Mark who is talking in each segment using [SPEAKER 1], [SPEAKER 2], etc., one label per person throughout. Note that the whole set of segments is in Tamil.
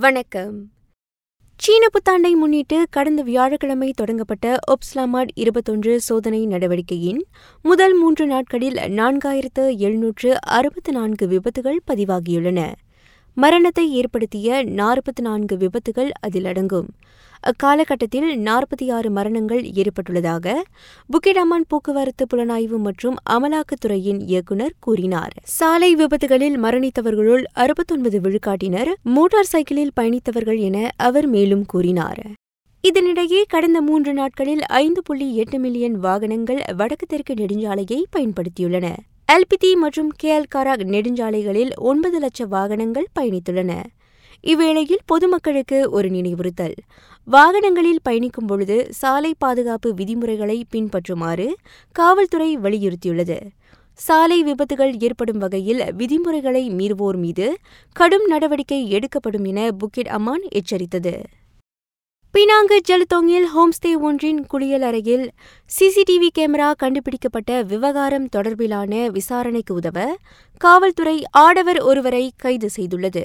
[SPEAKER 1] வணக்கம். சீன புத்தாண்டை முன்னிட்டு கடந்த வியாழக்கிழமை தொடங்கப்பட்ட ஒப்ஸ்லாமாட் இருபத்தொன்று சோதனை நடவடிக்கையின் முதல் மூன்று நாட்களில் நான்காயிரத்து எழுநூற்று அறுபத்து நான்கு விபத்துகள் பதிவாகியுள்ளன. மரணத்தை ஏற்படுத்திய நாற்பத்தி நான்கு விபத்துகள் அதில் அடங்கும். அக்காலகட்டத்தில் நாற்பத்தி ஆறு மரணங்கள் ஏற்பட்டுள்ளதாக புக்கிடமான் போக்குவரத்து புலனாய்வு மற்றும் அமலாக்கத்துறையின் இயக்குநர் கூறினார். சாலை விபத்துகளில் மரணித்தவர்களுள் அறுபத்தொன்பது விழுக்காட்டினர் மோட்டார் சைக்கிளில் பயணித்தவர்கள் என அவர் மேலும் கூறினார். இதனிடையே கடந்த மூன்று நாட்களில் ஐந்து புள்ளி எட்டு மில்லியன் வாகனங்கள் வடக்கு தெற்கு நெடுஞ்சாலையை பயன்படுத்தியுள்ளன. எல்பிதி மற்றும் கேஎல் கராக் நெடுஞ்சாலைகளில் ஒன்பது லட்ச வாகனங்கள் பயணித்துள்ளன. இவ்வேளையில் பொதுமக்களுக்கு ஒரு நினைவுறுத்தல். வாகனங்களில் பயணிக்கும் பொழுது சாலை பாதுகாப்பு விதிமுறைகளை பின்பற்றுமாறு காவல்துறை வலியுறுத்தியுள்ளது. சாலை விபத்துகள் ஏற்படும் வகையில் விதிமுறைகளை மீறுவோர் மீது கடும் நடவடிக்கை எடுக்கப்படும் என புக்கிட் அமான் எச்சரித்தது. பினாங்கு ஜலுத்தோங்கில் ஹோம்ஸ்டே ஒன்றின் குளியல் அறையில் சிசிடிவி கேமரா கண்டுபிடிக்கப்பட்ட விவகாரம் தொடர்பிலான விசாரணைக்கு உதவ காவல்துறை ஆடவர் ஒருவரை கைது செய்துள்ளது.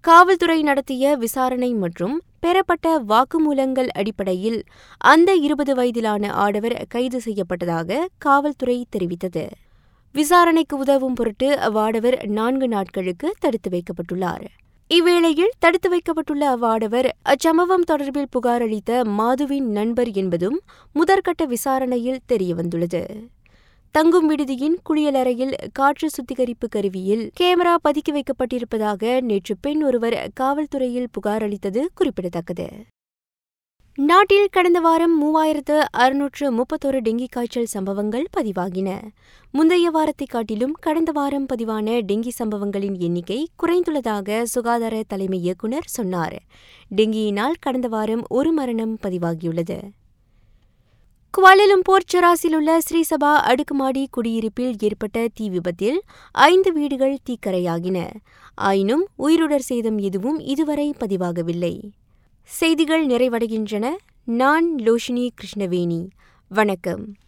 [SPEAKER 1] காவல்துறை நடத்திய விசாரணை மற்றும் பெறப்பட்ட வாக்குமூலங்கள் அடிப்படையில் அந்த இருபது வயதிலான ஆடவர் கைது செய்யப்பட்டதாக காவல்துறை தெரிவித்தது. விசாரணைக்கு உதவும் பொருட்டு அவ்வாடவர் நான்கு நாட்களுக்கு தடுத்து வைக்கப்பட்டுள்ளார். இவ்வேளையில் தடுத்து வைக்கப்பட்டுள்ள அவ்வாடவர் அச்சம்பவம் தொடர்பில் புகார் அளித்த மாதுவின் நண்பர் என்பதும் முதற்கட்ட விசாரணையில் தெரியவந்துள்ளது. தங்கும் விடுதியின் குளியலறையில் காற்று சுத்திகரிப்பு கருவியில் கேமரா பதுக்கி வைக்கப்பட்டிருப்பதாக நேற்று பெண் ஒருவர் காவல்துறையில் புகார் அளித்தது குறிப்பிடத்தக்கது. நாட்டில் கடந்த வாரம் மூவாயிரத்து அறுநூற்று முப்பத்தொரு டெங்கி காய்ச்சல் சம்பவங்கள் பதிவாகின. முந்தைய வாரத்தை காட்டிலும் கடந்த வாரம் பதிவான டெங்கி சம்பவங்களின் எண்ணிக்கை குறைந்துள்ளதாக சுகாதார தலைமை இயக்குநர் சொன்னார். டெங்கியினால் கடந்த வாரம் ஒரு மரணம் பதிவாகியுள்ளது. குவாலலம்பூர் செராசில் உள்ள ஸ்ரீசபா அடுக்குமாடி குடியிருப்பில் ஏற்பட்ட தீ விபத்தில் ஐந்து வீடுகள் தீக்கரையாகின. ஆயினும் உயிருடர் சேதம் எதுவும் இதுவரை பதிவாகவில்லை. செய்திகள் நிறைவடைகின்றன. நான் லோஷினி கிருஷ்ணவேணி. வணக்கம்.